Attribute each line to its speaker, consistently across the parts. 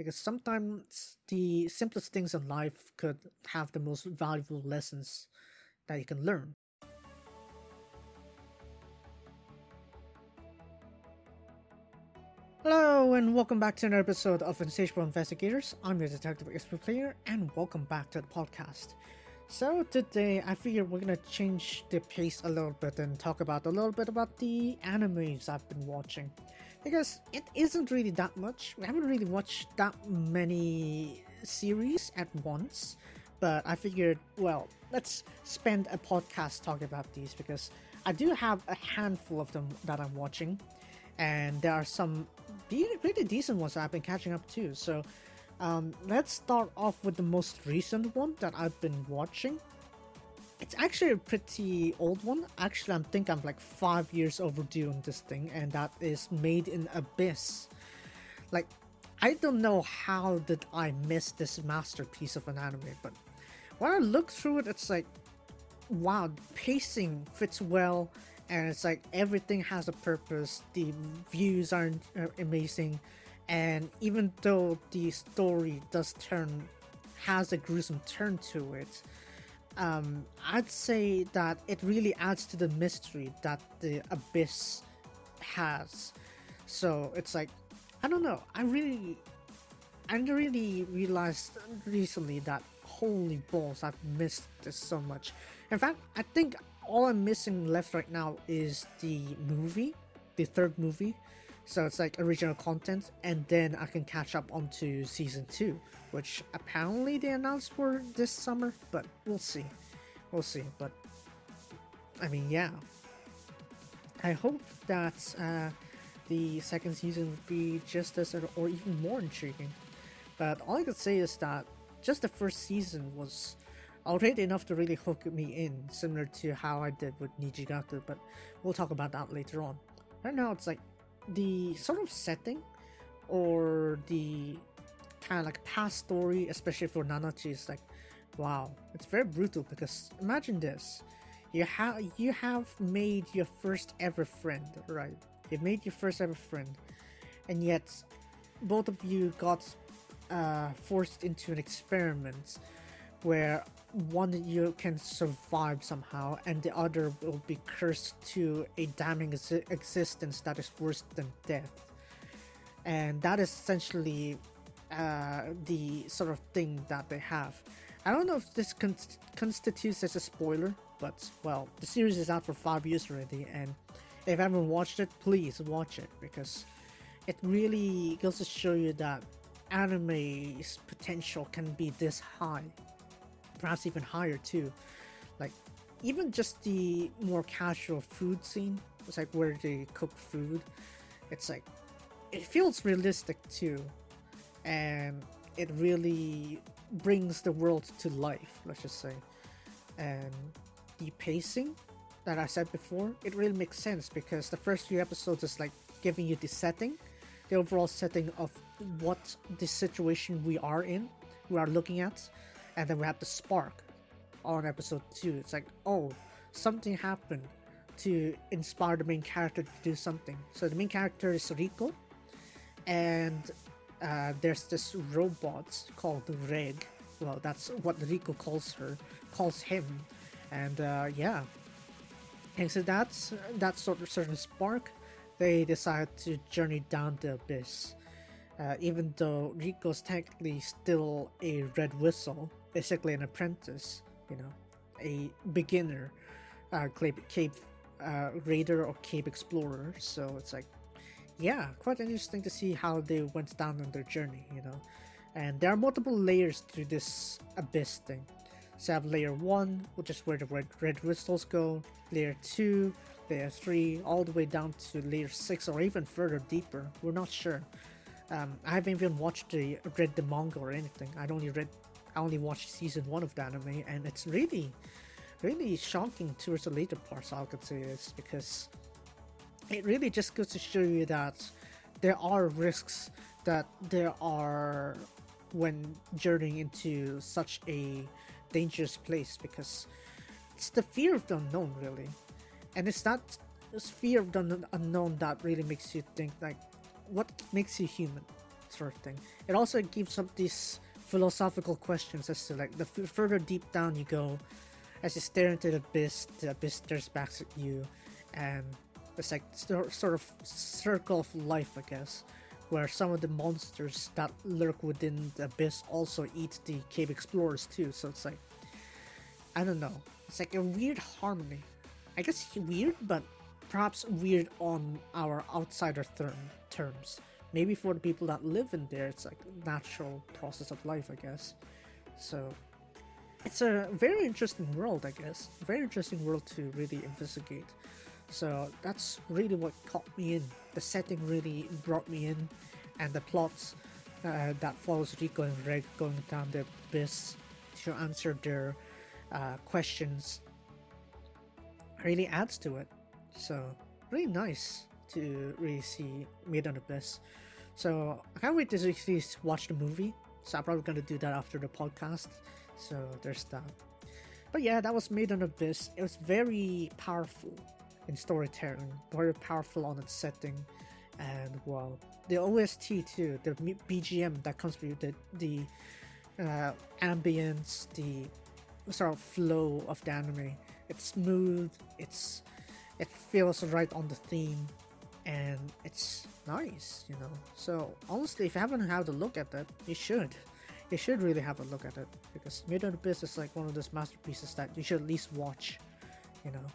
Speaker 1: because sometimes the simplest things in life could have the most valuable lessons that you can learn. Hello and welcome back to another episode of Insatiable Investigators. I'm your detective expert player and welcome back to the podcast. So today I figure we're gonna change the pace a little bit and talk about a little bit about the animes I've been watching. Because it isn't really that much. We haven't really watched that many series at once. But I figured, well, let's spend a podcast talking about these because I do have a handful of them that I'm watching and there are some really decent ones I've been catching up to. So um, let's start off with the most recent one that I've been watching. It's actually a pretty old one. Actually, I think I'm like five years overdue on this thing, and that is Made in Abyss. Like, I don't know how did I miss this masterpiece of an anime, but when I look through it, it's like, wow, pacing fits well and it's like everything has a purpose. The views are, are uh, amazing, and even though the story does turn has a gruesome turn to it, um, I'd say that it really adds to the mystery that the abyss has. So it's like I don't know. I really, I really realized recently that holy balls, I've missed this so much. In fact, I think all I'm missing left right now is the movie, the third movie. So it's like original content, and then I can catch up onto season two, which apparently they announced for this summer, but we'll see. We'll see. But I mean, yeah. I hope that uh, the second season will be just as or even more intriguing. But all I could say is that just the first season was already enough to really hook me in, similar to how I did with Nijigaku, but we'll talk about that later on. Right now, it's like the sort of setting or the kind of like past story, especially for Nanachi, is like, wow, it's very brutal because imagine this. You have you have made your first ever friend, right? You've made your first ever friend, and yet both of you got uh, forced into an experiment where one you can survive somehow and the other will be cursed to a damning ex- existence that is worse than death. And that is essentially uh, the sort of thing that they have. I don't know if this con- constitutes as a spoiler but well the series is out for five years already and if you haven't watched it please watch it because it really goes to show you that anime's potential can be this high perhaps even higher too. Like even just the more casual food scene, it's like where they cook food. It's like it feels realistic too, and it really brings the world to life. Let's just say, and the pacing that I said before, it really makes sense because the first few episodes is like giving you the setting, the overall setting of what the situation we are in, we are looking at, and then we have the spark on episode two. It's like, oh, something happened to inspire the main character to do something. So the main character is Riko, and uh, there's this robot called Reg. Well, that's what Riko calls her, calls him, and uh, yeah. And so that's that sort of certain spark. They decide to journey down the abyss. Uh, even though Riko's technically still a red whistle, basically an apprentice, you know, a beginner uh, Cave, Cave uh, Raider or Cave Explorer. So it's like, yeah, quite interesting to see how they went down on their journey, you know. And there are multiple layers to this abyss thing. So I have layer 1, which is where the red, red crystals go, layer 2, layer 3, all the way down to layer 6 or even further deeper. We're not sure. Um, I haven't even watched the Red the manga or anything. I only read only watched season one of the anime, and it's really, really shocking towards the later parts. I could say is because it really just goes to show you that there are risks that there are when journeying into such a dangerous place because it's the fear of the unknown really and it's that fear of the unknown that really makes you think like what makes you human sort of thing. It also gives up these philosophical questions as to like the f- further deep down you go, as you stare into the abyss, the abyss stares back at you, and it's like sort of circle of life, I guess, where some of the monsters that lurk within the abyss also eat the cave explorers too. So it's like, I don't know, it's like a weird harmony. I guess weird, but perhaps weird on our outsider term, terms. Maybe for the people that live in there, it's like natural process of life, I guess. So it's a very interesting world, I guess. Very interesting world to really investigate. So that's really what caught me in. The setting really brought me in, and the plots uh, that follows Riko and Reg going down the abyss to answer their uh, questions really adds to it. So really nice to really see Made on the Abyss. So I can't wait to see watch the movie. So I'm probably gonna do that after the podcast. So there's that. But yeah, that was Made on the Abyss. It was very powerful in storytelling, very powerful on its setting, and well, the OST too, the BGM that comes with the the uh, ambience, the sort of flow of the anime. It's smooth. It's it feels right on the theme, and it's nice, you know. So honestly, if you haven't had a look at that, you should. You should really have a look at it because in Abyss is like one of those masterpieces that you should at least watch. You know,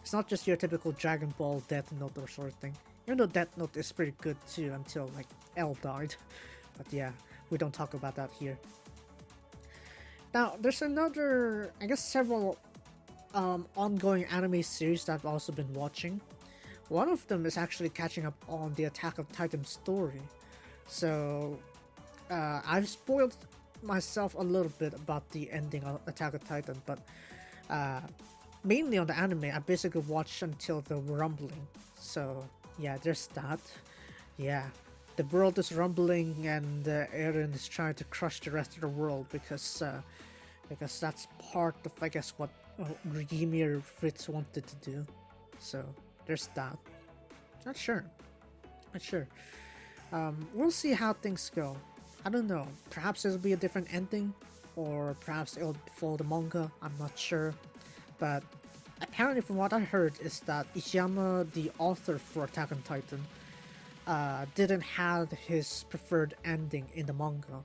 Speaker 1: it's not just your typical Dragon Ball Death Note or sort of thing. Even though Death Note is pretty good too until like L died. But yeah, we don't talk about that here. Now, there's another, I guess, several um, ongoing anime series that I've also been watching. One of them is actually catching up on the Attack on Titan story. So, uh, I've spoiled myself a little bit about the ending of Attack on Titan, but uh, mainly on the anime, I basically watched until the rumbling. So, yeah, there's that. Yeah, the world is rumbling and uh, Eren is trying to crush the rest of the world because uh, because that's part of I guess what Ymir Fritz wanted to do. So there's that. Not sure. Not sure. Um, we'll see how things go. I don't know. Perhaps it'll be a different ending, or perhaps it'll follow the manga. I'm not sure. But apparently, from what I heard, is that Isayama, the author for Attack on Titan, uh, didn't have his preferred ending in the manga.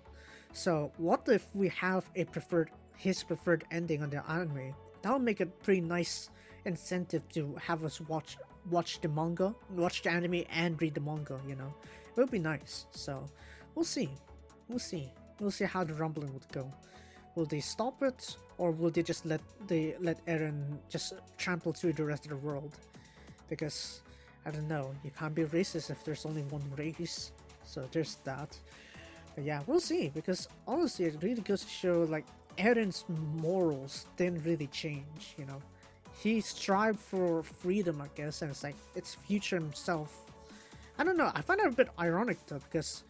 Speaker 1: So what if we have a preferred his preferred ending on the anime? That would make a pretty nice incentive to have us watch watch the manga, watch the anime, and read the manga. You know, it would be nice. So we'll see, we'll see, we'll see how the rumbling would go. Will they stop it, or will they just let they let Eren just trample through the rest of the world? Because I don't know. You can't be racist if there's only one race. So there's that. But yeah, we'll see. Because honestly, it really goes to show like Eren's morals didn't really change. You know, he strived for freedom, I guess, and it's like it's future himself. I don't know. I find it a bit ironic though, because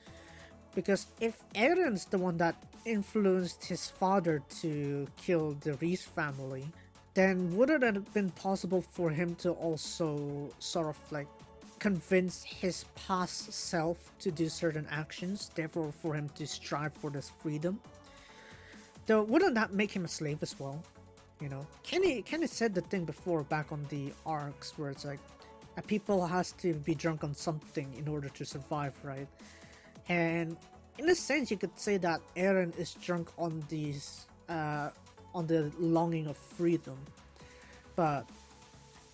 Speaker 1: because if Eren's the one that influenced his father to kill the Reiss family, then wouldn't it have been possible for him to also sort of like convince his past self to do certain actions, therefore for him to strive for this freedom? Though wouldn't that make him a slave as well? You know, Kenny Kenny said the thing before back on the arcs where it's like a people has to be drunk on something in order to survive, right? And in a sense, you could say that Eren is drunk on these uh, on the longing of freedom. But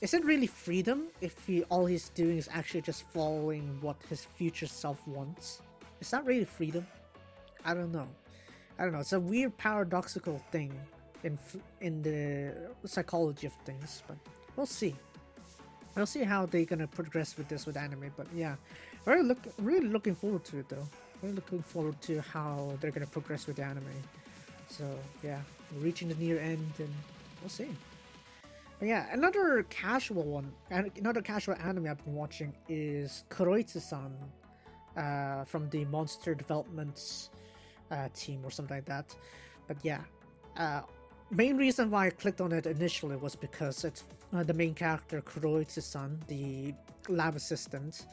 Speaker 1: is it really freedom if he all he's doing is actually just following what his future self wants? Is that really freedom? I don't know. I don't know. It's a weird paradoxical thing in in the psychology of things, but we'll see. We'll see how they're gonna progress with this with anime. But yeah, very look really looking forward to it though. Really looking forward to how they're gonna progress with the anime. So yeah, reaching the near end, and we'll see. But yeah, another casual one, another casual anime I've been watching is Kuroitsu-san uh, from the Monster Developments uh, team or something like that. But yeah, uh, main reason why I clicked on it initially was because it's uh, the main character Kuroitsu-san, the lab assistant.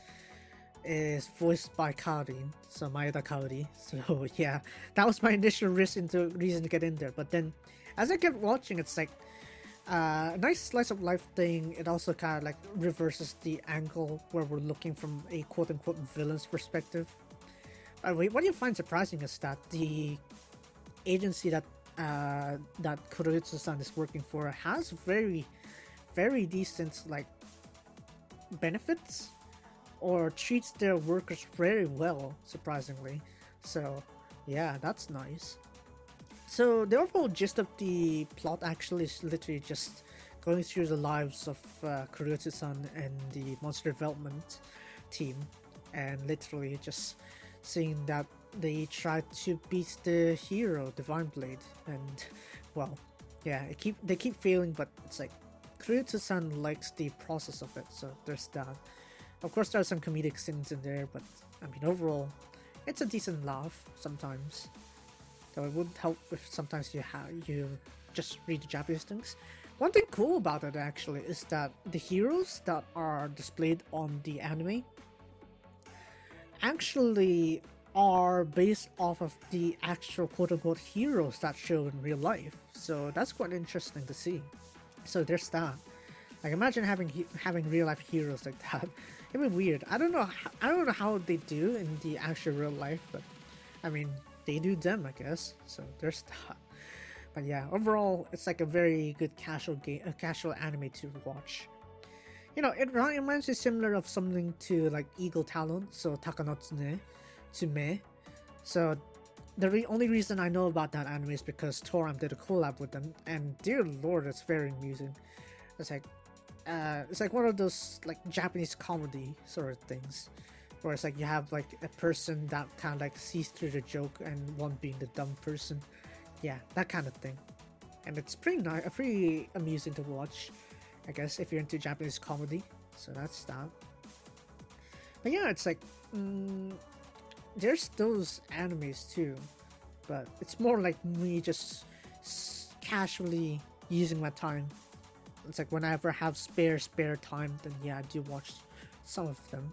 Speaker 1: is voiced by Kaori, so Maeda Kaori. So yeah, that was my initial reason to reason to get in there. But then, as I kept watching, it's like uh, a nice slice of life thing. It also kind of like reverses the angle where we're looking from a quote unquote villain's perspective. By what you find surprising is that the agency that uh, that Kuroitsu-san is working for has very, very decent like benefits or treats their workers very well, surprisingly. So, yeah, that's nice. So, the overall gist of the plot actually is literally just going through the lives of uh, san and the monster development team, and literally just seeing that they try to beat the hero, Divine Blade, and well, yeah, keep they keep failing, but it's like Kuroitsu-san likes the process of it, so there's that. Of course, there are some comedic scenes in there, but I mean, overall, it's a decent laugh sometimes. Though it would help if sometimes you have you just read the Japanese things. One thing cool about it actually is that the heroes that are displayed on the anime actually are based off of the actual quote-unquote heroes that show in real life. So that's quite interesting to see. So there's that. Like imagine having having real life heroes like that. It'd be weird. I don't know. I don't know how they do in the actual real life, but I mean, they do them, I guess. So there's that. But yeah, overall, it's like a very good casual game, a casual anime to watch. You know, it reminds me similar of something to like Eagle Talon, so Takanotsune, to me. So the re- only reason I know about that anime is because Toram did a collab with them, and dear lord, it's very amusing. It's like uh, it's like one of those like Japanese comedy sort of things, where it's like you have like a person that kind of like sees through the joke and one being the dumb person, yeah, that kind of thing, and it's pretty nice, pretty amusing to watch, I guess if you're into Japanese comedy. So that's that. But yeah, it's like mm, there's those animes too, but it's more like me just casually using my time it's like whenever I have spare spare time, then yeah, I do watch some of them.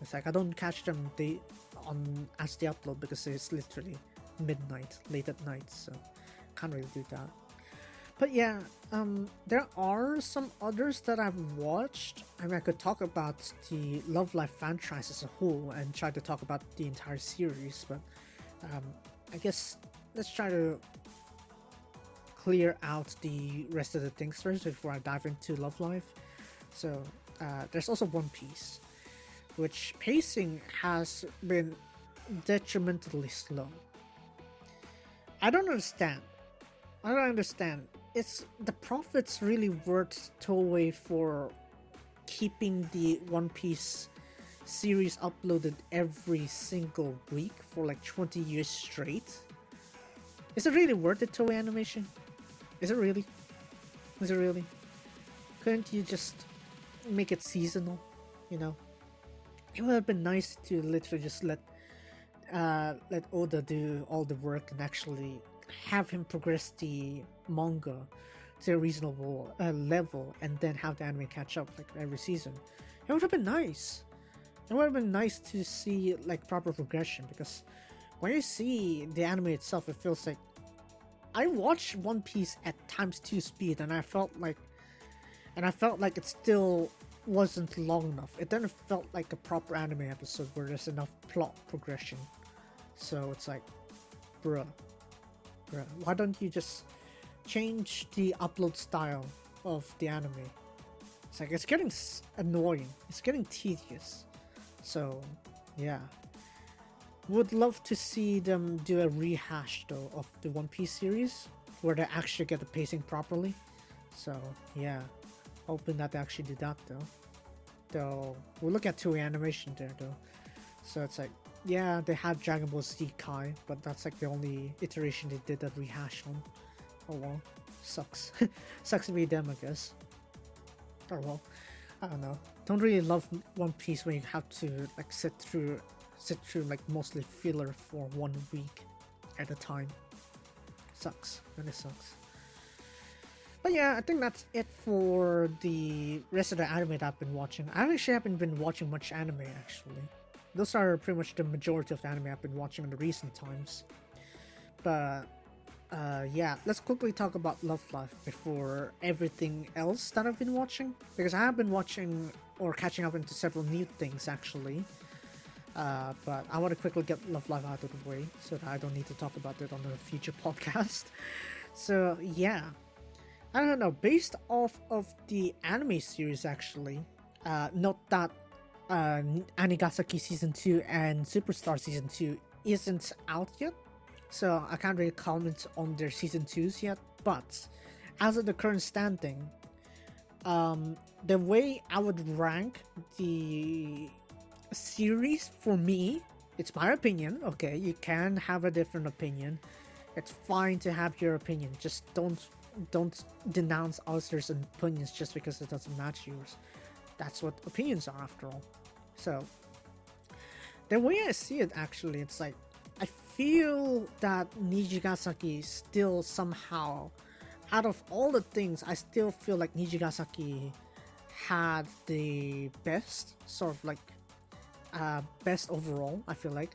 Speaker 1: It's like I don't catch them they on as they upload because it's literally midnight, late at night, so can't really do that. But yeah, um, there are some others that I've watched. I mean, I could talk about the Love Live franchise as a whole and try to talk about the entire series, but um, I guess let's try to clear out the rest of the things first before I dive into Love Live. So uh, there's also One Piece, which pacing has been detrimentally slow. I don't understand. I don't understand. It's the profits really worth Toei for keeping the One Piece series uploaded every single week for like 20 years straight? Is it really worth it, Toei Animation? Is it really? Is it really? Couldn't you just make it seasonal? You know, it would have been nice to literally just let uh, let Oda do all the work and actually have him progress the manga to a reasonable uh, level, and then have the anime catch up like every season. It would have been nice. It would have been nice to see like proper progression because when you see the anime itself, it feels like I watched One Piece at times two speed, and I felt like, and I felt like it still wasn't long enough. It then felt like a proper anime episode where there's enough plot progression. So it's like, bruh, why don't you just change the upload style of the anime? It's like it's getting annoying. It's getting tedious. So, yeah. Would love to see them do a rehash though of the One Piece series where they actually get the pacing properly. So yeah, hoping that they actually do that though. Though we'll look at Toei animation there though. So it's like yeah, they had Dragon Ball Z Kai, but that's like the only iteration they did that rehash on. Oh well, sucks. sucks to be them, I guess. Oh well, I don't know. Don't really love One Piece when you have to like sit through sit through like mostly filler for one week at a time. Sucks. Really sucks. But yeah, I think that's it for the rest of the anime that I've been watching. I actually haven't been watching much anime actually. Those are pretty much the majority of the anime I've been watching in the recent times. But uh, yeah, let's quickly talk about Love Live before everything else that I've been watching because I have been watching or catching up into several new things actually. Uh, but I want to quickly get Love Live out of the way so that I don't need to talk about it on a future podcast. so yeah, I don't know. Based off of the anime series, actually, uh, not that uh, Anigasaki season two and Superstar season two isn't out yet, so I can't really comment on their season twos yet. But as of the current standing, um, the way I would rank the series for me, it's my opinion. Okay, you can have a different opinion. It's fine to have your opinion. Just don't don't denounce others' opinions just because it doesn't match yours. That's what opinions are, after all. So, the way I see it, actually, it's like I feel that Nijigasaki still somehow, out of all the things, I still feel like Nijigasaki had the best, sort of like uh, best overall. I feel like,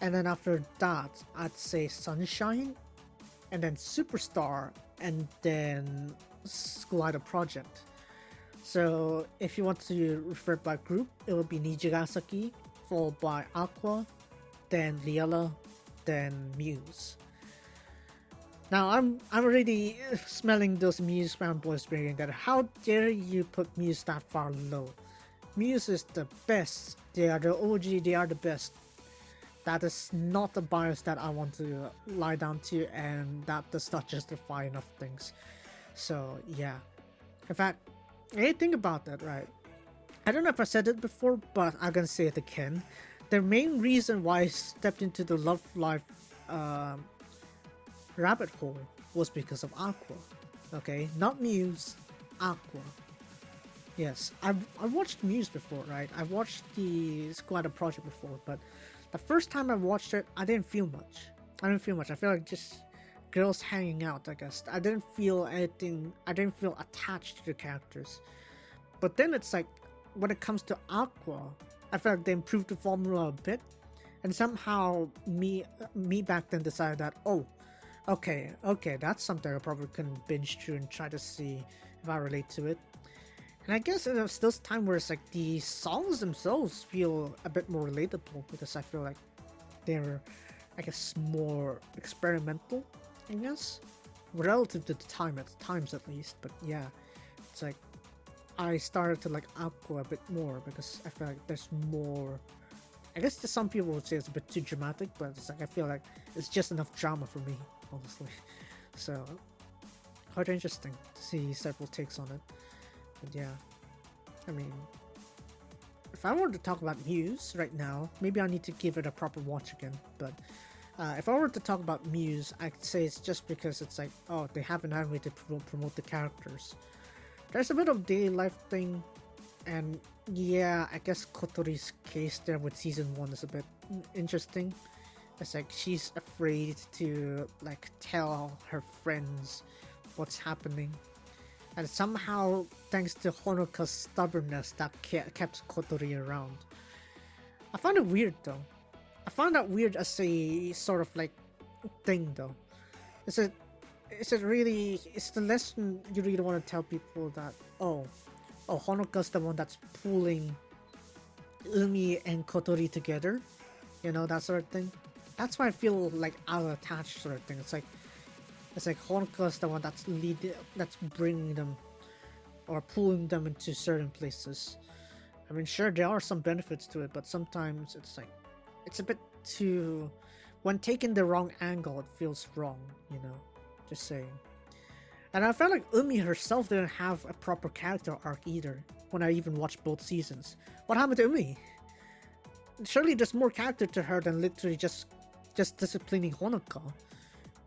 Speaker 1: and then after that, I'd say Sunshine, and then Superstar, and then Idol Project. So if you want to refer by group, it will be Nijigasaki, followed by Aqours, then Liella, then Muse. Now I'm I'm already smelling those Muse fanboys bringing that. How dare you put Muse that far low? Muse is the best. They are the OG. They are the best that is not the bias that I want to lie down to, and that does not justify enough things. So yeah, in fact, hey, think about that, right? I don't know if I said it before, but I'm gonna say it again. The main reason why I stepped into the love live uh, rabbit hole was because of Aqours. Okay, not Muse, Aqours. Yes, I've I watched Muse before, right? I watched the Idol Project before, but the first time I watched it, I didn't feel much. I didn't feel much. I feel like just girls hanging out, I guess. I didn't feel anything, I didn't feel attached to the characters. But then it's like, when it comes to Aqours, I feel like they improved the formula a bit. And somehow, me, me back then decided that, oh, okay, okay, that's something I probably can binge through and try to see if I relate to it. And I guess it's this time where it's like the songs themselves feel a bit more relatable because I feel like they're, I guess, more experimental. I guess, relative to the time at times at least. But yeah, it's like I started to like Aqours a bit more because I feel like there's more. I guess some people would say it's a bit too dramatic, but it's like I feel like it's just enough drama for me, honestly. So quite interesting to see several takes on it. But yeah, I mean, if I were to talk about Muse right now, maybe I need to give it a proper watch again. But uh, if I were to talk about Muse, I'd say it's just because it's like, oh, they have an anime to promote, promote the characters. There's a bit of daily life thing, and yeah, I guess Kotori's case there with season one is a bit interesting. It's like she's afraid to like tell her friends what's happening and somehow, thanks to Honoka's stubbornness, that kept Kotori around. I found it weird though. I found that weird as a sort of like thing though. Is it is it really is the lesson you really want to tell people that oh oh Honoka's the one that's pulling Umi and Kotori together? You know, that sort of thing. That's why I feel like out of attached sort of thing. It's like it's like Honoka's the one that's leading, that's bringing them or pulling them into certain places. I mean, sure, there are some benefits to it, but sometimes it's like, it's a bit too. When taking the wrong angle, it feels wrong, you know? Just saying. And I felt like Umi herself didn't have a proper character arc either when I even watched both seasons. What happened to Umi? Surely there's more character to her than literally just just disciplining Honoka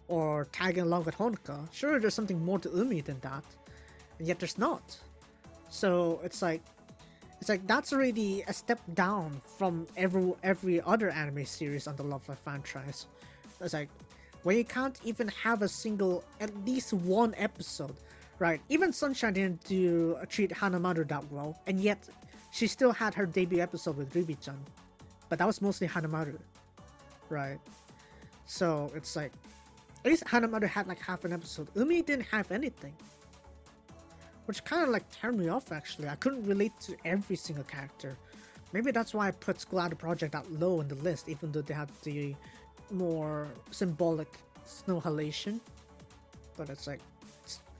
Speaker 1: or tagging along with Honoka. Sure, there's something more to Umi than that, and yet there's not. So it's like, it's like that's already a step down from every every other anime series on the Love Live franchise. It's like when you can't even have a single, at least one episode, right? Even Sunshine didn't do uh, treat Hanamaru that well, and yet she still had her debut episode with Ruby-chan. but that was mostly Hanamaru, right? So it's like at least Hanamaru had like half an episode. Umi didn't have anything. Which kind of like turned me off actually. I couldn't relate to every single character. Maybe that's why I put School Project that low in the list, even though they had the more symbolic snow halation. But it's like,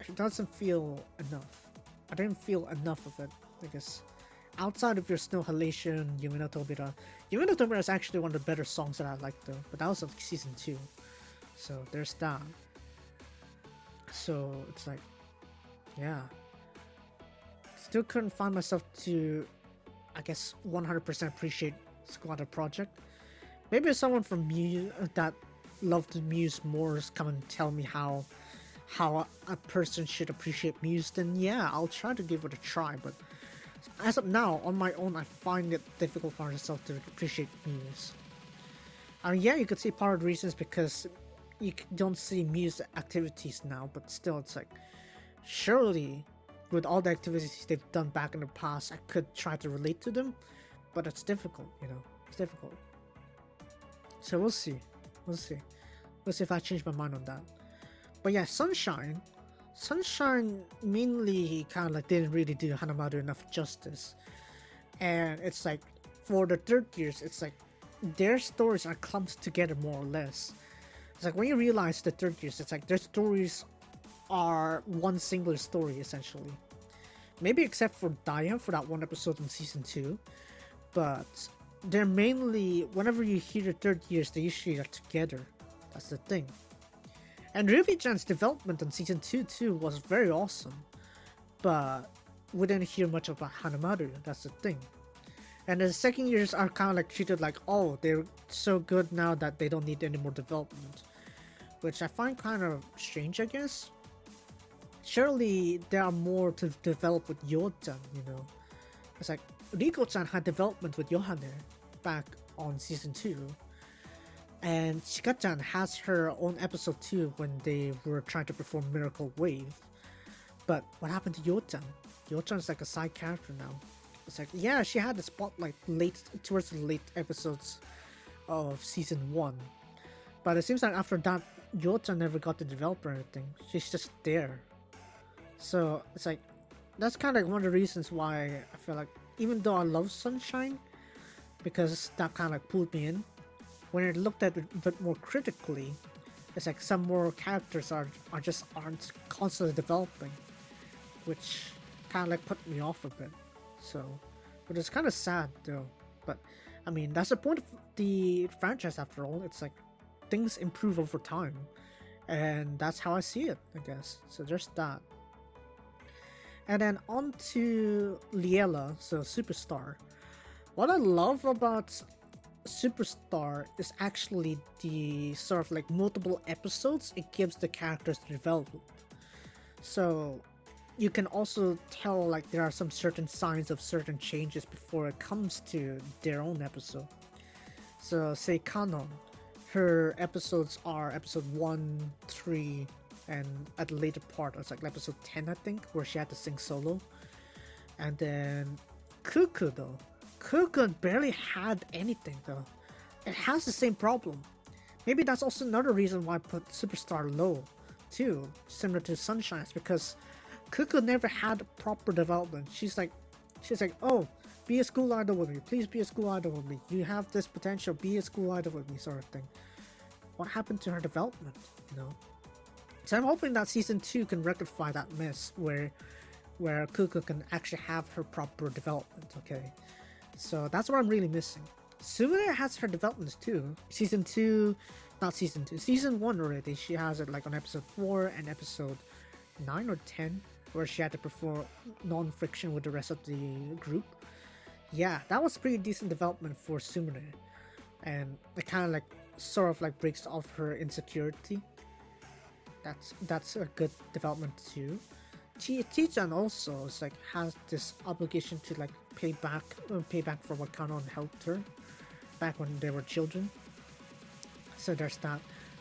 Speaker 1: it doesn't feel enough. I didn't feel enough of it. Because outside of your snow halation, Yume no Tobira, Yume no Tobira is actually one of the better songs that I like though. But that was like season 2. So there's that. So it's like, yeah. Still couldn't find myself to, I guess, 100% appreciate Squatter Project. Maybe someone from Muse that loved Muse more come and tell me how how a person should appreciate Muse, then yeah, I'll try to give it a try. But as of now, on my own, I find it difficult for myself to appreciate Muse. Mean, yeah, you could see part of the reasons because you don't see Muse activities now, but still, it's like surely with all the activities they've done back in the past, I could try to relate to them, but it's difficult, you know, it's difficult. So we'll see, we'll see, we'll see if I change my mind on that. But yeah, Sunshine, Sunshine mainly kind of like didn't really do Hanamaru enough justice, and it's like for the third years, it's like their stories are clumped together more or less it's like when you realize the third years, it's like their stories are one singular story essentially. Maybe except for Dia for that one episode in season two, but they're mainly whenever you hear the third years, they usually are together. That's the thing. And Ruby-chan's development in season two too was very awesome, but we didn't hear much about Hanamaru. That's the thing. And the second years are kind of like treated like, oh, they're so good now that they don't need any more development which I find kind of strange, I guess. Surely there are more to develop with Yo-chan, you know. It's like Riko-chan had development with Yohane back on season 2. And Chika-chan has her own episode 2 when they were trying to perform Miracle Wave. But what happened to? Yo-chan is like a side character now. It's like, yeah, she had the spotlight late towards the late episodes of season 1. But it seems like after that, Yota never got to develop or anything. She's just there. So it's like that's kind of like one of the reasons why I feel like even though I love Sunshine, because that kind of pulled me in. When I looked at it a bit more critically, it's like some more characters are are just aren't constantly developing, which kind of like put me off a bit. So, but it's kind of sad though. But I mean, that's the point of the franchise after all. It's like things improve over time. And that's how I see it, I guess. So there's that. And then on to Liella, so Superstar. What I love about Superstar is actually the sort of like multiple episodes it gives the characters to develop. So you can also tell like there are some certain signs of certain changes before it comes to their own episode. So say Kanon, her episodes are episode 1, 3, and at the later part, it's like episode 10, I think, where she had to sing solo. And then Kuku, though. Kuku barely had anything, though. It has the same problem. Maybe that's also another reason why I put Superstar low, too, similar to Sunshine's, because Kuku never had proper development. She's like, she's like, oh, be a school idol with me. Please be a school idol with me. You have this potential. Be a school idol with me, sort of thing. What happened to her development? You know. So I'm hoping that season two can rectify that mess where, where Kuku can actually have her proper development. Okay. So that's what I'm really missing. Sumire has her developments too. Season two, not season two, season one already. She has it like on episode four and episode nine or ten, where she had to perform Nonfiction with the rest of the group yeah, that was pretty decent development for Sumire. And it kind of like sort of like breaks off her insecurity. That's that's a good development too. Chichan also is like has this obligation to like pay back uh, pay back for what Kanon helped her back when they were children. So there's that.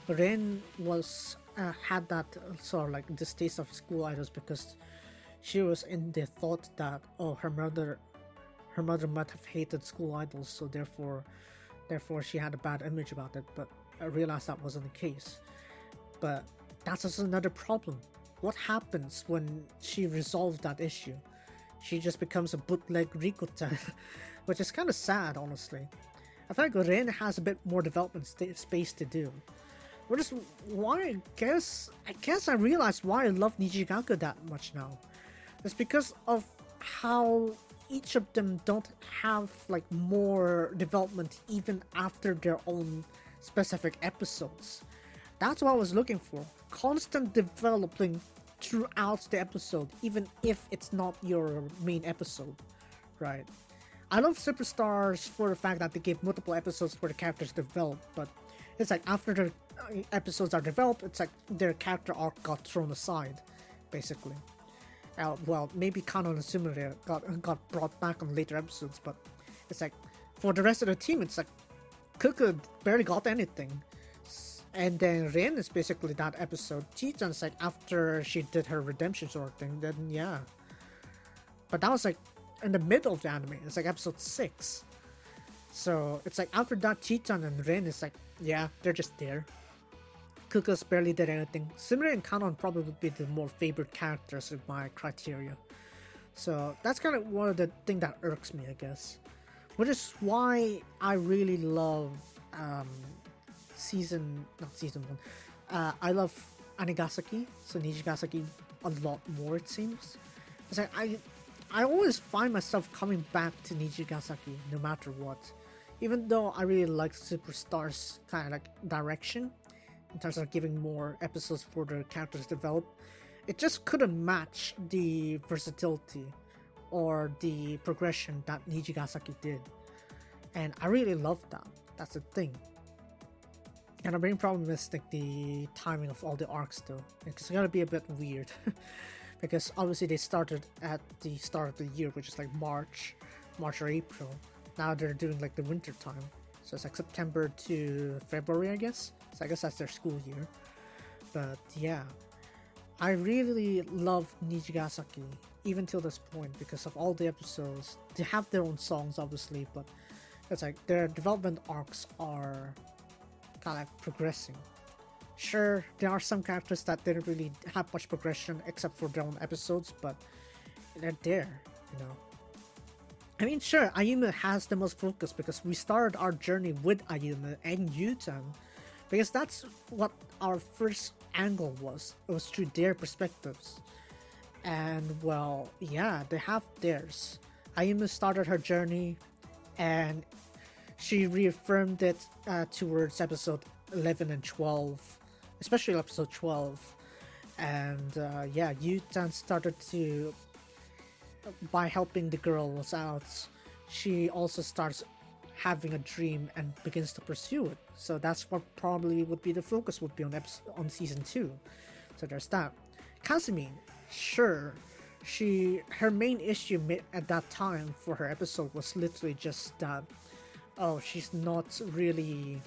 Speaker 1: Ren was uh, had that sort of like distaste of school idols because she was in the thought that oh her mother her mother might have hated school idols, so therefore Therefore, she had a bad image about it, but I realized that wasn't the case. But that's another problem. What happens when she resolves that issue? She just becomes a bootleg Rikuta, which is kind of sad, honestly. I think Rin has a bit more development st- space to do. Which is why I guess I guess I realized why I love Nijigaku that much now. It's because of how each of them don't have like more development even after their own specific episodes. That's what I was looking for. Constant developing throughout the episode, even if it's not your main episode, right? I love Superstars for the fact that they give multiple episodes for the characters develop, but it's like after the uh, episodes are developed, it's like their character arc got thrown aside, basically. Uh, well, maybe Kanon and Sumire got got brought back on later episodes, but it's like for the rest of the team, it's like Kuku barely got anything. And then Rin is basically that episode. Chichan's like after she did her redemption sort of thing, then yeah. But that was like in the middle of the anime. It's like episode six. So it's like after that, Chichan and Rin is like, yeah, they're just there. Kuku's barely did anything. Sumire and Kanon probably would be the more favorite characters in my criteria. So that's kind of one of the thing that irks me, I guess. Which is why I really love um, season, not season one. Uh, I love Anigasaki, so Nijigasaki a lot more. It seems. It's like I, I always find myself coming back to Nijigasaki no matter what. Even though I really like Superstars kind of like direction, in terms of giving more episodes for the characters to develop, it just couldn't match the versatility or the progression that Nijigasaki did. And I really love that. That's the thing. And the main problem is like the timing of all the arcs though. It's gonna be a bit weird. because obviously they started at the start of the year, which is like March, March or April. Now they're doing like the winter time. So it's like September to February, I guess. So I guess that's their school year. But yeah, I really love Nijigasaki even till this point because of all the episodes. They have their own songs, obviously, but it's like their development arcs are of progressing. Sure, there are some characters that didn't really have much progression except for their own episodes, but they're there, you know. I mean, sure, Ayumu has the most focus because we started our journey with Ayumu and Yutan, because that's what our first angle was. It was through their perspectives. And well, yeah, they have theirs. Ayumu started her journey, and she reaffirmed it uh, towards episode 11 and 12, especially episode 12. And uh, yeah, Yutan started to, by helping the girls out, she also starts having a dream and begins to pursue it. So that's what probably would be the focus would be on episode, on season two. So there's that. Kasumi, sure, she her main issue at that time for her episode was literally just that oh, she's not really,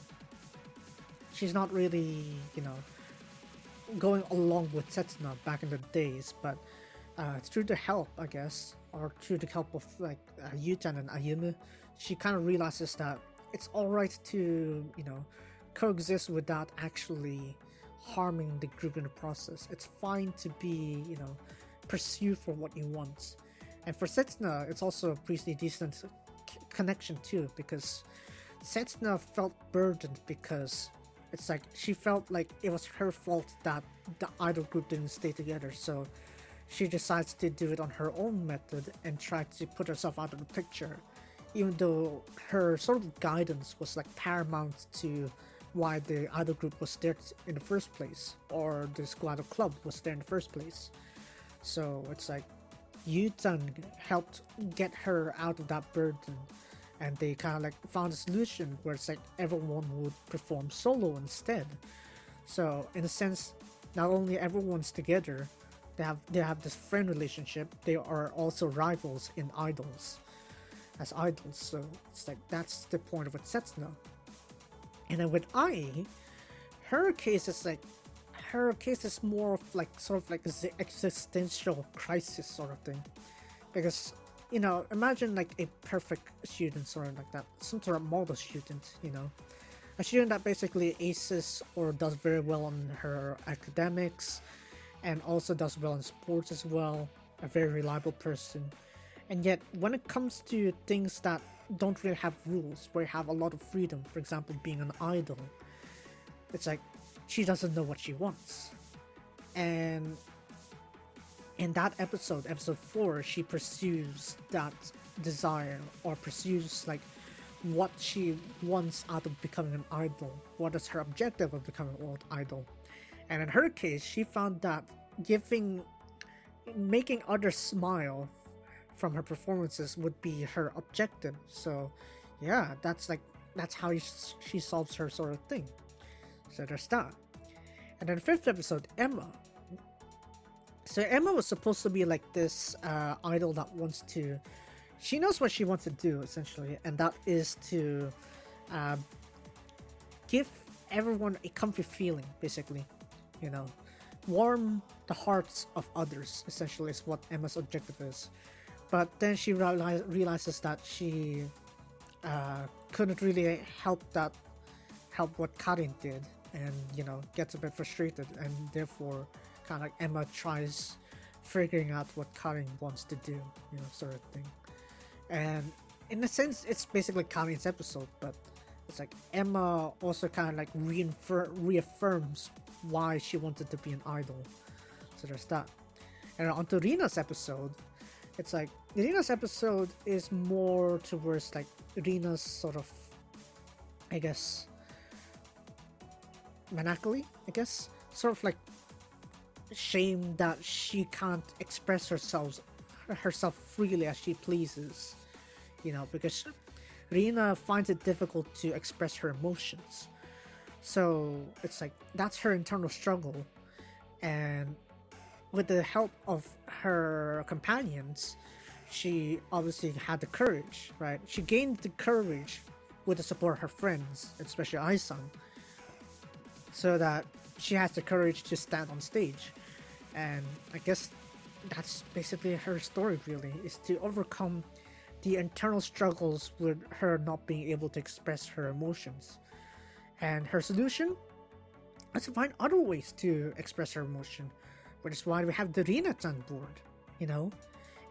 Speaker 1: she's not really, you know, going along with Setsuna back in the days, but uh, through the help, I guess, or through the help of like uh, Yutan and Ayumu, she kind of realizes that it's alright to, you know, coexist without actually harming the group in the process. It's fine to be, you know, pursue for what you want. And for Setsuna, it's also a pretty decent connection too because Setsuna felt burdened because it's like she felt like it was her fault that the idol group didn't stay together. So she decides to do it on her own method and try to put herself out of the picture even though her sort of guidance was like paramount to why the idol group was there in the first place or the squad of club was there in the first place. So it's like Yutan helped get her out of that burden and they kind of like found a solution where it's like everyone would perform solo instead. So in a sense, not only everyone's together, they have they have this friend relationship. They are also rivals in idols, as idols. So it's like that's the point of what Setsuna. And then with Ai, her case is like her case is more of like sort of like the existential crisis sort of thing, because you know, imagine like a perfect student, sort of like that, some sort of model student, you know, a student that basically aces or does very well on her academics, and also does well in sports as well. A very reliable person, and yet when it comes to things that don't really have rules, where you have a lot of freedom, for example, being an idol, it's like she doesn't know what she wants, and in that episode, episode four, she pursues that desire or pursues like what she wants out of becoming an idol. What is her objective of becoming an idol? And in her case, she found that giving, making others smile from her performances would be her objective. So, yeah, that's like that's how she solves her sort of thing. So there's that. And then fifth episode, Emma. So Emma was supposed to be like this uh, idol that wants to. She knows what she wants to do essentially, and that is to uh, give everyone a comfy feeling, basically. You know, warm the hearts of others. Essentially, is what Emma's objective is. But then she realize, realizes that she uh, couldn't really help that help what Karin did, and you know gets a bit frustrated, and therefore kind of Emma tries figuring out what Karin wants to do, you know, sort of thing. And in a sense, it's basically Karin's episode, but it's like Emma also kind of like reinfer- reaffirms why she wanted to be an idol. So there's that. And on to Rina's episode, it's like Rina's episode is more towards like Rina's sort of, I guess, melancholy, I guess, sort of like shame that she can't express herself herself freely as she pleases you know because Rina finds it difficult to express her emotions. So it's like that's her internal struggle. And with the help of her companions she obviously had the courage right? She gained the courage with the support of her friends especially Ai-san so that she has the courage to stand on stage. And I guess that's basically her story really is to overcome the internal struggles with her not being able to express her emotions. And her solution is to find other ways to express her emotion which is why we have the Rinats on board you know?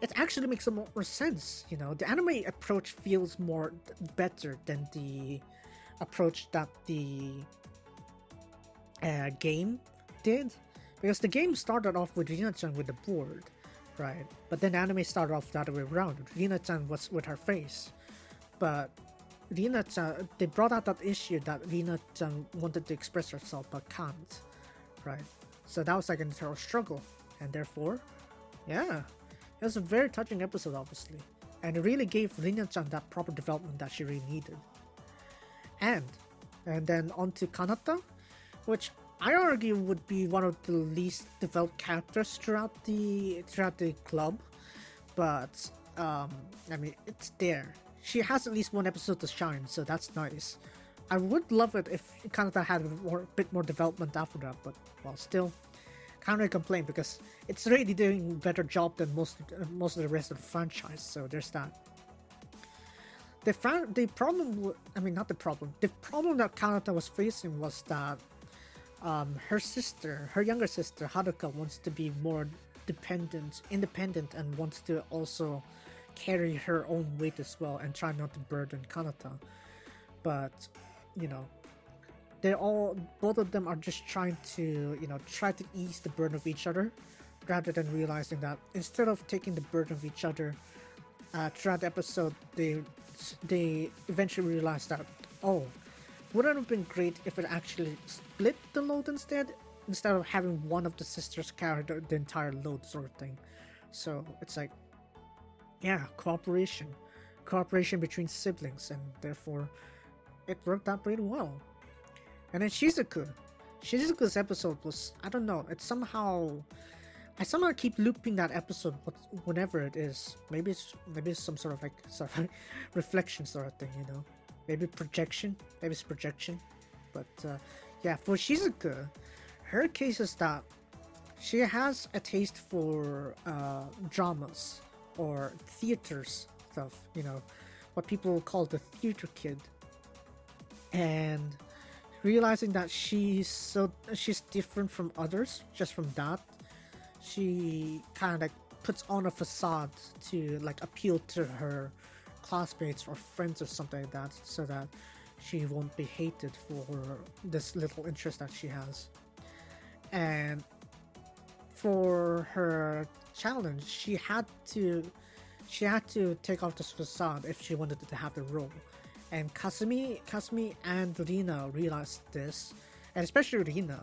Speaker 1: It actually makes a lot more sense you know? The anime approach feels more better than the approach that the uh, game did because the game started off with Rina-chan with the board, right? But then anime started off the other way around. Rina-chan was with her face. But Rina-chan, they brought out that issue that Rina-chan wanted to express herself but can't, right? So that was like an internal struggle. And therefore, yeah, it was a very touching episode, obviously. And it really gave Rina-chan that proper development that she really needed. And, and then on to Kanata, which I argue would be one of the least developed characters throughout the throughout the club, but um, I mean it's there. She has at least one episode to shine, so that's nice. I would love it if Kanata had a more, bit more development after that, but well, still, can't really complain because it's really doing a better job than most most of the rest of the franchise. So there's that. The the problem, I mean, not the problem. The problem that Kanata was facing was that um, her sister, her younger sister Haruka, wants to be more dependent, independent, and wants to also carry her own weight as well and try not to burden Kanata. But you know, they all both of them are just trying to you know try to ease the burden of each other, rather than realizing that instead of taking the burden of each other, uh, throughout the episode they they eventually realize that oh wouldn't have been great if it actually split the load instead, instead of having one of the sisters carry the, the entire load sort of thing. So it's like, yeah, cooperation, cooperation between siblings, and therefore it worked out pretty well. And then Shizuku, Shizuku's episode was I don't know, it's somehow I somehow keep looping that episode whenever it is. Maybe it's maybe it's some sort of like sort of reflection sort of thing, you know maybe projection, maybe it's projection. But uh, yeah, for Shizuku, her case is that she has a taste for uh, dramas or theaters stuff, you know, what people call the theater kid. And realizing that she's so she's different from others just from that, she kind of like puts on a facade to like appeal to her classmates or friends or something like that so that she won't be hated for this little interest that she has. And for her challenge, she had to she had to take off this facade if she wanted to have the role. And Kasumi, Kasumi and Rina realized this, and especially Rina.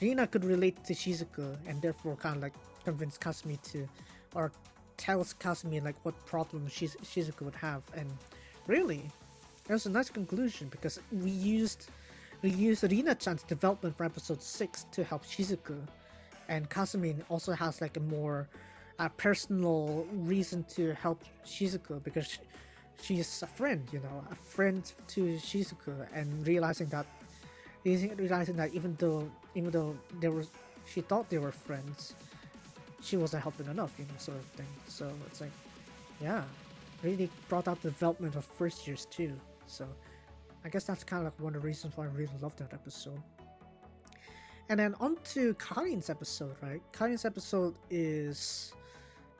Speaker 1: Rina could relate to Shizuku and therefore kind of like convince Kasumi to, or tells Kasumi like what problem Shiz- Shizuku would have. And really, that was a nice conclusion because we used we used Rina-chan's development for episode six to help Shizuku, and Kasumi also has like a more uh, personal reason to help Shizuku because she's a friend, you know, a friend to Shizuku, and realizing that realizing that even though even though there was she thought they were friends, she wasn't helping enough, you know, sort of thing. So it's like, yeah, really brought out the development of first years too. So I guess that's kind of like one of the reasons why I really loved that episode. And then on to Karin's episode, right? Karin's episode is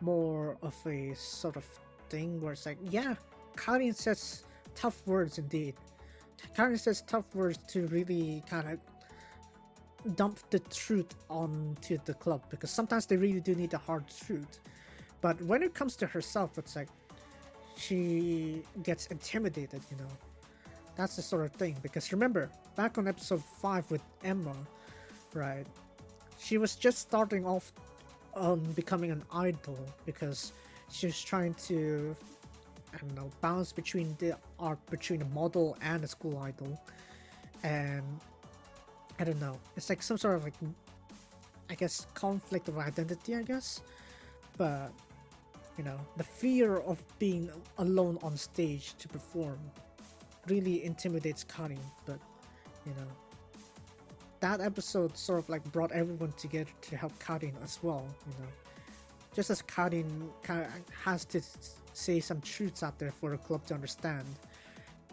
Speaker 1: more of a sort of thing where it's like, yeah, Karin says tough words indeed. Karin says tough words to really kind of dump the truth onto the club because sometimes they really do need the hard truth. But when it comes to herself, it's like she gets intimidated, you know. That's the sort of thing. Because remember, back on episode 5 with Emma, right? She was just starting off um, becoming an idol because she was trying to I don't know balance between the art between a model and a school idol, and I don't know. It's like some sort of like I guess conflict of identity, I guess, but you know the fear of being alone on stage to perform really intimidates Karin, but you know that episode sort of like brought everyone together to help Karin as well, you know. Just as Karin has to say some truths out there for the club to understand,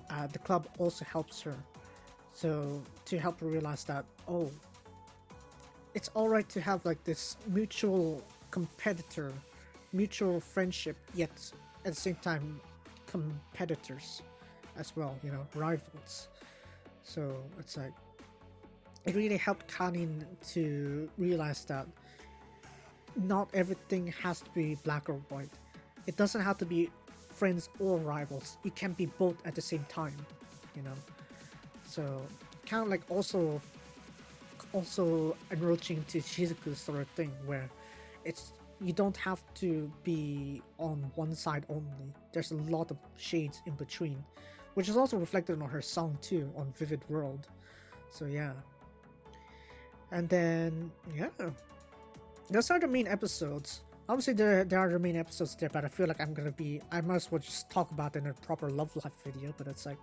Speaker 1: uh, the club also helps her. So to help her realize that, oh, it's alright to have like this mutual competitor, mutual friendship, yet at the same time competitors as well, you know, rivals. So it's like it really helped Karin to realize that not everything has to be black or white. It doesn't have to be friends or rivals. It can be both at the same time, you know. So kind of like also also enroaching to Shizuku's sort of thing where it's you don't have to be on one side only. There's a lot of shades in between, which is also reflected on her song too on Vivid World. So yeah, and then, yeah. Those are the main episodes. Obviously, there, there are the main episodes there, but I feel like I'm gonna be. I might as well just talk about it in a proper Love Live video, but it's like.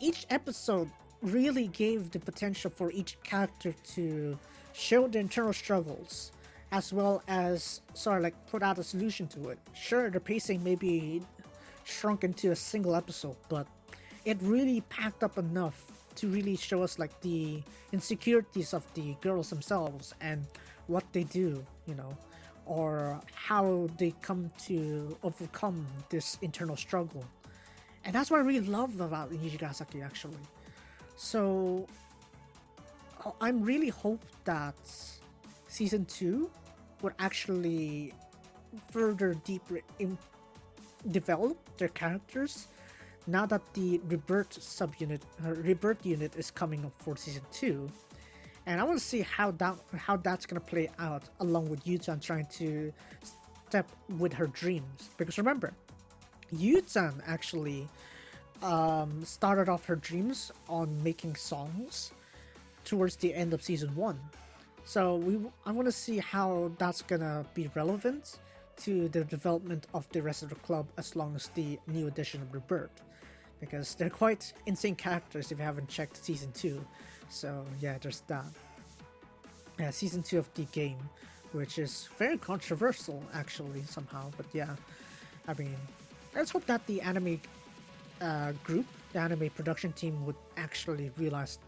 Speaker 1: Each episode really gave the potential for each character to show the internal struggles as well as sort of like put out a solution to it. Sure, the pacing may be shrunk into a single episode, but it really packed up enough to really show us like the insecurities of the girls themselves and what they do, you know, or how they come to overcome this internal struggle. And that's what I really love about Nijigasaki actually. So I'm really hope that season 2 would actually further deeper in develop their characters now that the R3BIRTH subunit, uh, R3BIRTH unit is coming up for season two, and I want to see how that how that's gonna play out along with Yuchan trying to step with her dreams. Because remember, Yuchan actually um, started off her dreams on making songs towards the end of season one. So we I want to see how that's gonna be relevant to the development of the rest of the club as long as the new edition of R3BIRTH because they're quite insane characters if you haven't checked season 2. So yeah, there's that. Yeah, season 2 of the game which is very controversial actually somehow. But yeah, I mean, let's hope that the anime uh, group, the anime production team, would actually realize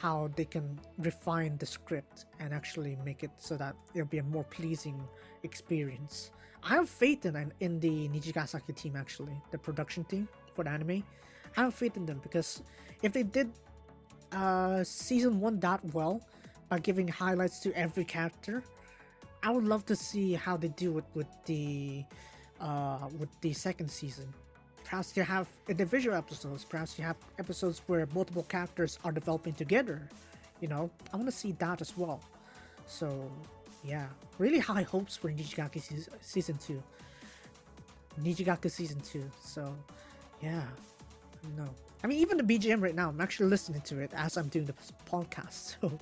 Speaker 1: how they can refine the script and actually make it so that it'll be a more pleasing experience. I have faith in in the Nijigasaki team actually, the production team for the anime. I have faith in them because if they did uh, season one that well by giving highlights to every character, I would love to see how they do it with the uh, with the second season. Perhaps you have individual episodes. Perhaps you have episodes where multiple characters are developing together. You know, I want to see that as well. So, yeah, really high hopes for Nijigaku season two. Nijigaku season two. So, yeah, no. I mean, even the BGM right now, I'm actually listening to it as I'm doing the podcast. So,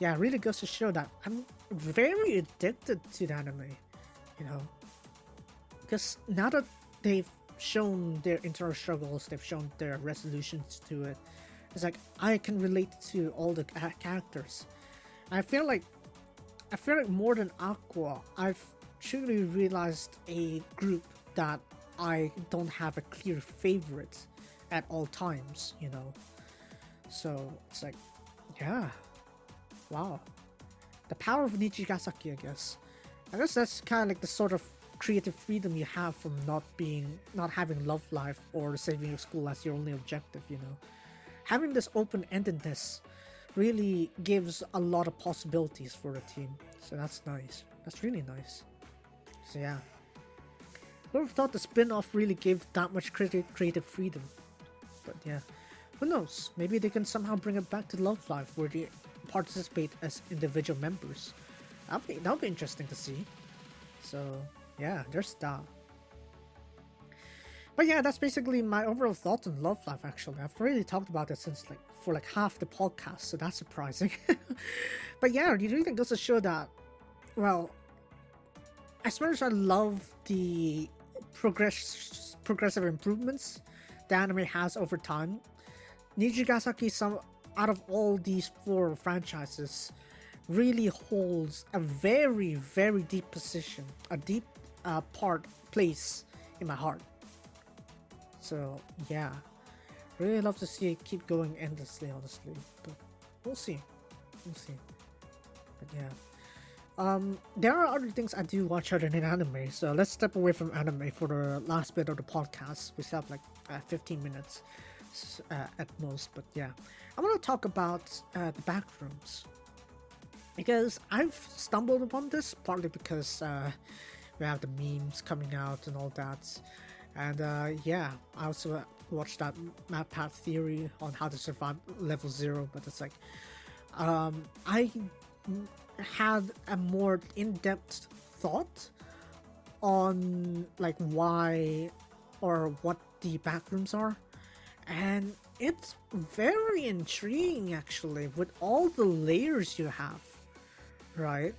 Speaker 1: yeah, really goes to show that I'm very addicted to the anime, you know. Because now that they've shown their internal struggles, they've shown their resolutions to it, it's like I can relate to all the characters. I feel like, I feel like more than Aqours, I've truly realized a group that I don't have a clear favorite at all times, you know. So it's like, yeah, wow, the power of Nijigasaki, I guess. I guess that's kind of like the sort of creative freedom you have from not being, not having love live or saving your school as your only objective, you know. Having this open-endedness really gives a lot of possibilities for the team. So that's nice. That's really nice. So yeah. Whoever thought the spin-off really gave that much creative freedom? But yeah, who knows? Maybe they can somehow bring it back to Love Live where they participate as individual members. That'll be that'll be interesting to see. So yeah, there's that. But yeah, that's basically my overall thoughts on Love Live. Actually, I've already talked about it since like for like half the podcast, so that's surprising. but yeah, do you really think goes to show that, well, as much as I love the progress progressive improvements the anime has over time. Nijigasaki, some out of all these four franchises, really holds a very, very deep position, a deep uh, part, place in my heart. So yeah, really love to see it keep going endlessly, honestly. But we'll see, we'll see. But yeah. Um, there are other things I do watch other than anime, so let's step away from anime for the last bit of the podcast. We still have like uh, 15 minutes uh, at most, but yeah. I want to talk about uh, the back rooms because I've stumbled upon this partly because uh, we have the memes coming out and all that, and uh, yeah, I also watched that MatPat theory on how to survive level zero, but it's like um, I had a more in-depth thought on like why or what the backrooms are. And it's very intriguing actually with all the layers you have right?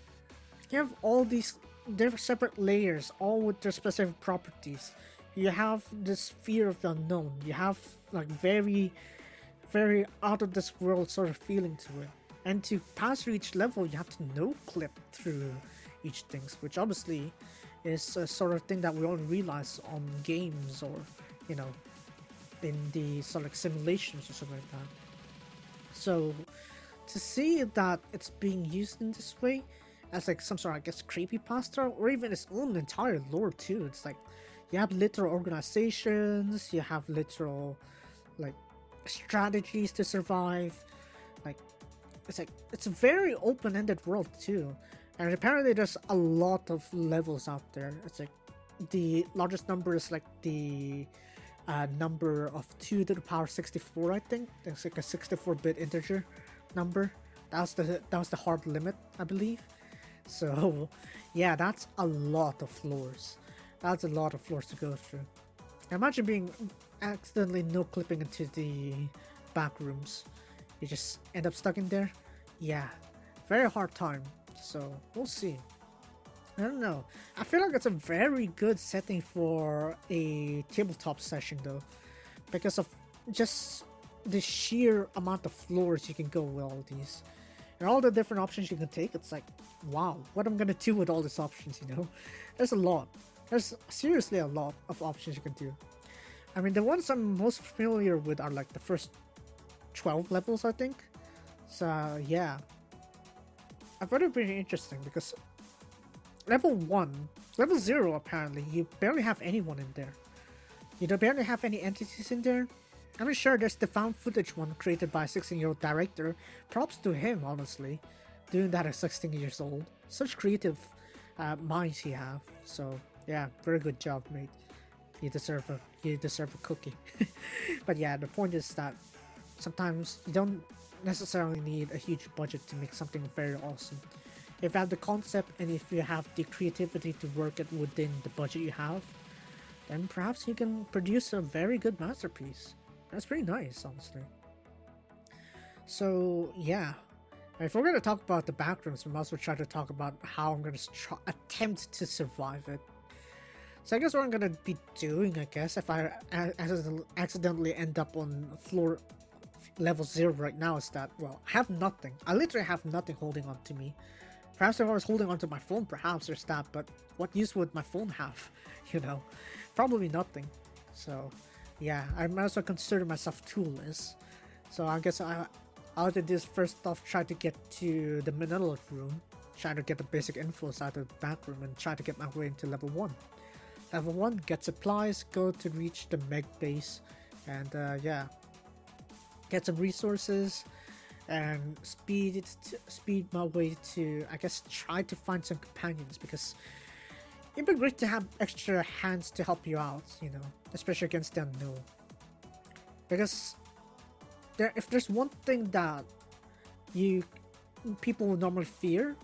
Speaker 1: You have all these different separate layers all with their specific properties. You have this fear of the unknown. You have like very very out of this world sort of feeling to it. And to pass through each level, you have to no clip through each things, which obviously is a sort of thing that we only realize on games or, you know, in the sort of simulations or something like that. So to see that it's being used in this way as like some sort of I guess creepy pasta or even its own entire lore too. It's like you have literal organizations, you have literal like strategies to survive, like it's like it's a very open-ended world too. And apparently there's a lot of levels out there. It's like the largest number is like the uh, number of 2 to the power 64 i think. That's like a 64-bit integer number. That was the that was the hard limit i believe so yeah that's a lot of floors that's a lot of floors to go through imagine being accidentally no clipping into the back rooms you just end up stuck in there. Yeah, very hard time. So we'll see. I don't know. I feel like it's a very good setting for a tabletop session though, because of just the sheer amount of floors you can go with all these. And all the different options you can take. It's like, wow, what i'm I gonna do with all these options? You know, there's a lot. There's seriously a lot of options you can do. I mean, the ones I'm most familiar with are like the first 12 levels, I think. So yeah, I found it pretty interesting because level one, level zero, apparently you barely have anyone in there. You don't barely have any entities in there. I'm sure there's the found footage one created by a 16 year old director. Props to him, honestly, doing that at 16 years old. Such creative uh, minds he have. So yeah, very good job, mate. You deserve a you deserve a cookie. but yeah, the point is that sometimes you don't necessarily need a huge budget to make something very awesome. If you have the concept and if you have the creativity to work it within the budget you have, then perhaps you can produce a very good masterpiece. That's pretty nice, honestly. So yeah, if we're gonna talk about the backrooms, we must also try to talk about how I'm gonna attempt to survive it. So I guess what I'm gonna be doing, I guess, if I accidentally end up on floor level zero right now, is that well, I have nothing. I literally have nothing holding on to me. Perhaps if I was holding onto my phone, perhaps there's that, but what use would my phone have? You know, probably nothing. So yeah, I might as well consider myself toolless. So I guess I I'll do this first off try to get to the Manila room, try to get the basic infos out of the back room and try to get my way into level 1. Level 1, get supplies, go to reach the Meg base, and uh, yeah, get some resources, and speed it speed my way to I guess try to find some companions because it'd be great to have extra hands to help you out, you know, especially against the unknown. Because there, if there's one thing that you people would normally fear,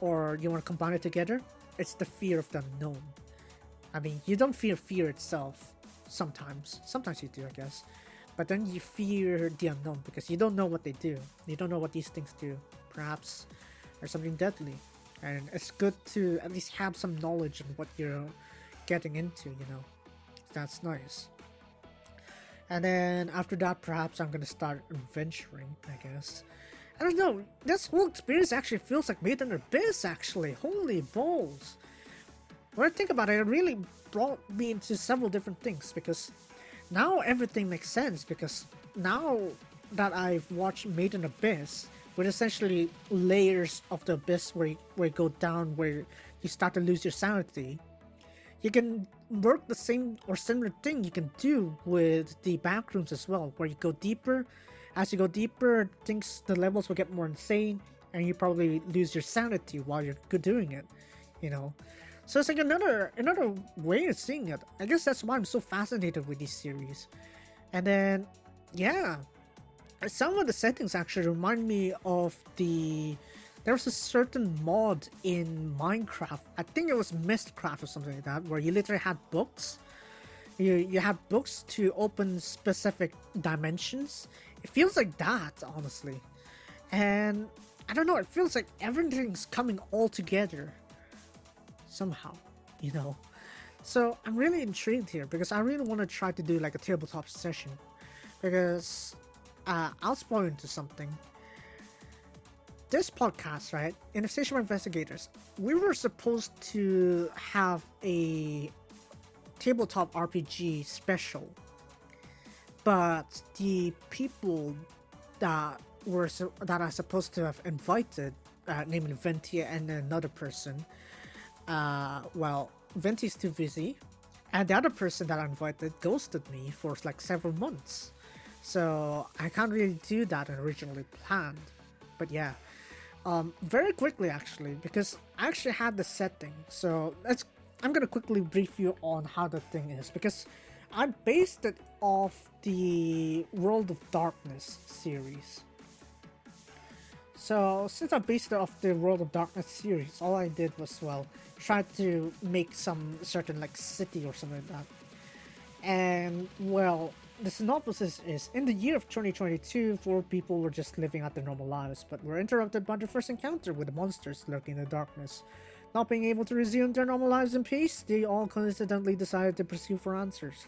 Speaker 1: or you want to combine it together, it's the fear of the unknown. I mean, you don't fear fear itself. Sometimes, sometimes you do, I guess. But then you fear the unknown because you don't know what they do. You don't know what these things do. Perhaps there's something deadly and it's good to at least have some knowledge on what you're getting into you know. That's nice. And then after that perhaps i'm gonna start adventuring i guess. I don't know. This whole experience actually feels like made in abyss actually. Holy balls. When i think about it it really brought me into several different things because now everything makes sense because now that i've watched made in abyss with essentially layers of the abyss where you, where you go down where you start to lose your sanity you can work the same or similar thing you can do with the backrooms as well where you go deeper. As you go deeper things the levels will get more insane and you probably lose your sanity while you're doing it you know? So it's like another another way of seeing it. I guess that's why i'm so fascinated with this series. And then yeah some of the settings actually remind me of the there was a certain mod in Minecraft. I think it was Mystcraft or something like that, where you literally had books. You you had books to open specific dimensions. It feels like that, honestly. And I don't know, it feels like everything's coming all together somehow, you know. So I'm really intrigued here because I really want to try to do like a tabletop session. Because uh, I'll spoil into something. This podcast, right, in the Station Investigators, we were supposed to have a tabletop RPG special, but the people that were that are supposed to have invited, uh, namely Venti and another person, uh, well, Venti's too busy, and the other person that I invited ghosted me for like several months. So I can't really do that originally planned. But yeah, um, very quickly actually, because I actually had the setting. So let's. I'm gonna quickly brief you on how the thing is because I based it off the World of Darkness series. So since I based it off the World of Darkness series, all I did was well try to make some certain like city or something like that. And well, the synopsis is In the year of 2022, four people were just living out their normal lives, but were interrupted by their first encounter with the monsters lurking in the darkness. Not being able to resume their normal lives in peace, they all coincidentally decided to pursue for answers.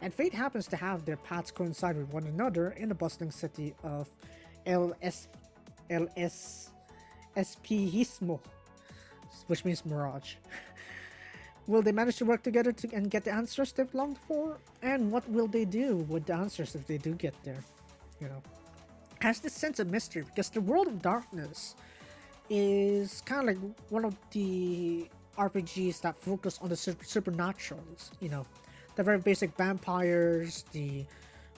Speaker 1: And fate happens to have their paths coincide with one another in the bustling city of Es- El which means mirage. will they manage to work together to, and get the answers they've longed for? And what will they do with the answers if they do get there? You know, has this sense of mystery because the world of darkness is kind of like one of the RPGs that focus on the super- supernaturals. You know, the very basic vampires, the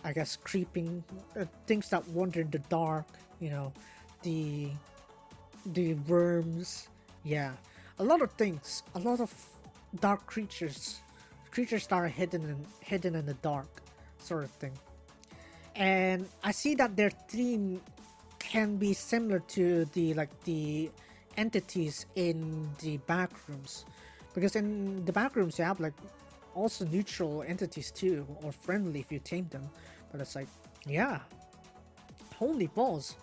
Speaker 1: I guess creeping uh, things that wander in the dark. You know, the the worms. Yeah, a lot of things. A lot of dark creatures, creatures that are hidden in hidden in the dark, sort of thing. And I see that their theme can be similar to the like the entities in the back rooms. Because in the back rooms you have like also neutral entities too or friendly if you tame them. But it's like yeah. Holy balls.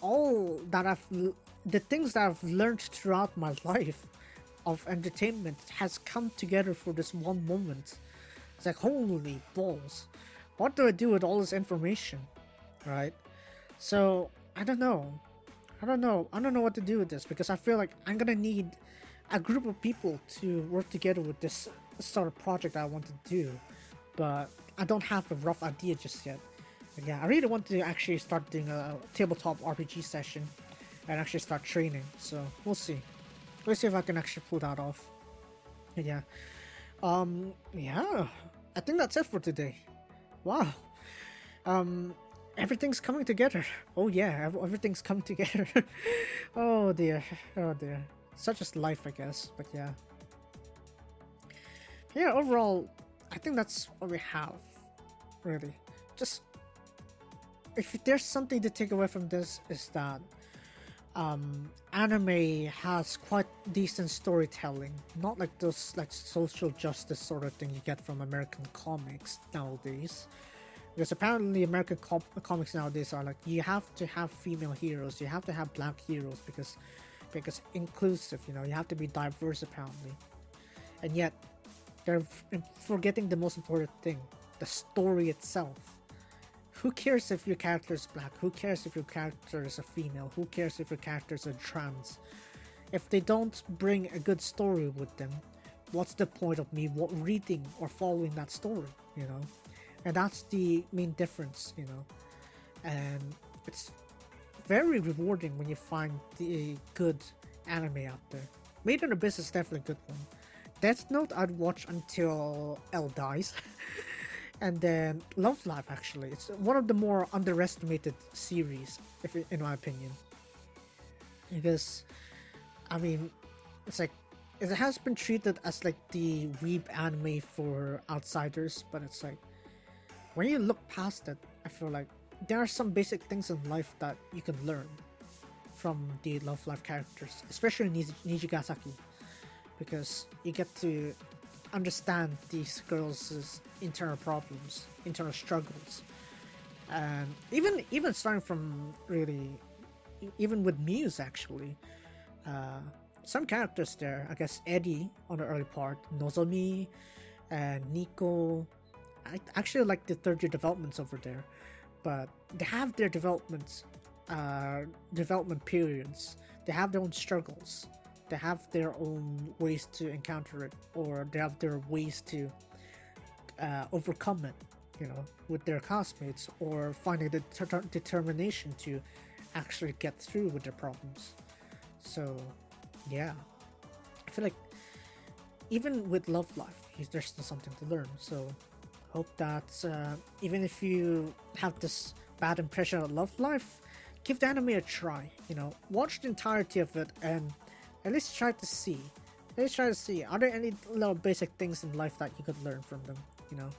Speaker 1: All that i've the things that i've learned throughout my life of entertainment has come together for this one moment it's like holy balls what do i do with all this information right so i don't know I don't know. I don't know what to do with this because I feel like I'm gonna need a group of people to work together with this sort of project I want to do, but I don't have a rough idea just yet. But yeah, I really want to actually start doing a tabletop RPG session and actually start training. So we'll see. Let's see if I can actually pull that off. Yeah. Um. Yeah. I think that's it for today. Wow. Um everything's coming together. Oh yeah, everything's coming together. oh dear, oh dear. Such as life, I guess. But yeah, yeah. Overall, I think that's what we have. Really, just if there's something to take away from this is that um, anime has quite decent storytelling, not like those like social justice sort of thing you get from American comics nowadays because apparently American com- comics nowadays are like you have to have female heroes, you have to have black heroes because because inclusive, you know, you have to be diverse apparently, and yet they're forgetting the most important thing: the story itself. Who cares if your character is black? Who cares if your character is a female? Who cares if your character is a trans? If they don't bring a good story with them, what's the point of me reading or following that story? You know and that's the main difference you know and it's very rewarding when you find the good anime out there made in abyss is definitely a good one death note i'd watch until l dies and then love live actually. It's one of the more underestimated series if in my opinion. Because i mean it's like it has been treated as like the weeb anime for outsiders but it's like when you look past it, I feel like there are some basic things in life that you can learn from the Love Live characters, especially Nijigasaki, because you get to understand these girls' internal problems, internal struggles, and even even starting from really, even with Muse actually, uh, some characters there. I guess Eli on the early part, Nozomi, and Nico, I actually like the third year developments over there, but they have their developments, uh, development periods. They have their own struggles. They have their own ways to encounter it, or they have their ways to uh, overcome it. You know, with their classmates, or finding the ter- determination to actually get through with their problems. So, yeah, I feel like even with Love Live, there's still something to learn. So hope that uh, even if you have this bad impression of Love Live, give the anime a try. You know, watch the entirety of it and at least try to see. At least try to see are there any little basic things in life that you could learn from them. You know,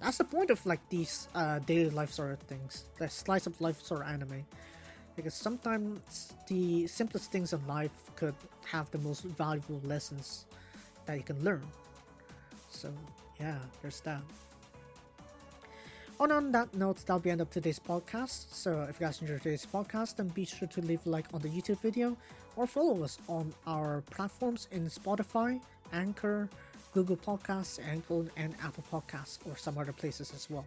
Speaker 1: that's the point of like these uh, daily life sort of things, the slice of life sort of anime. Because sometimes the simplest things in life could have the most valuable lessons that you can learn. So yeah, there's that. And on that note, that'll be end of today's podcast. So if you guys enjoyed today's podcast, then be sure to leave a like on the YouTube video or follow us on our platforms in Spotify, Anchor, Google Podcasts, Anchor, and Apple Podcasts, or some other places as well.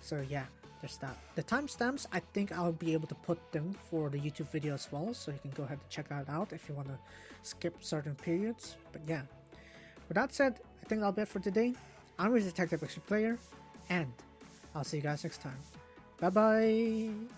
Speaker 1: So yeah, there's that. The timestamps, I think I'll be able to put them for the YouTube video as well, so you can go ahead and check that out if you want to skip certain periods. But yeah, with that said, I think that'll be it for today. I'm your Detective Extra Player, and I'll see you guys next time. Bye bye!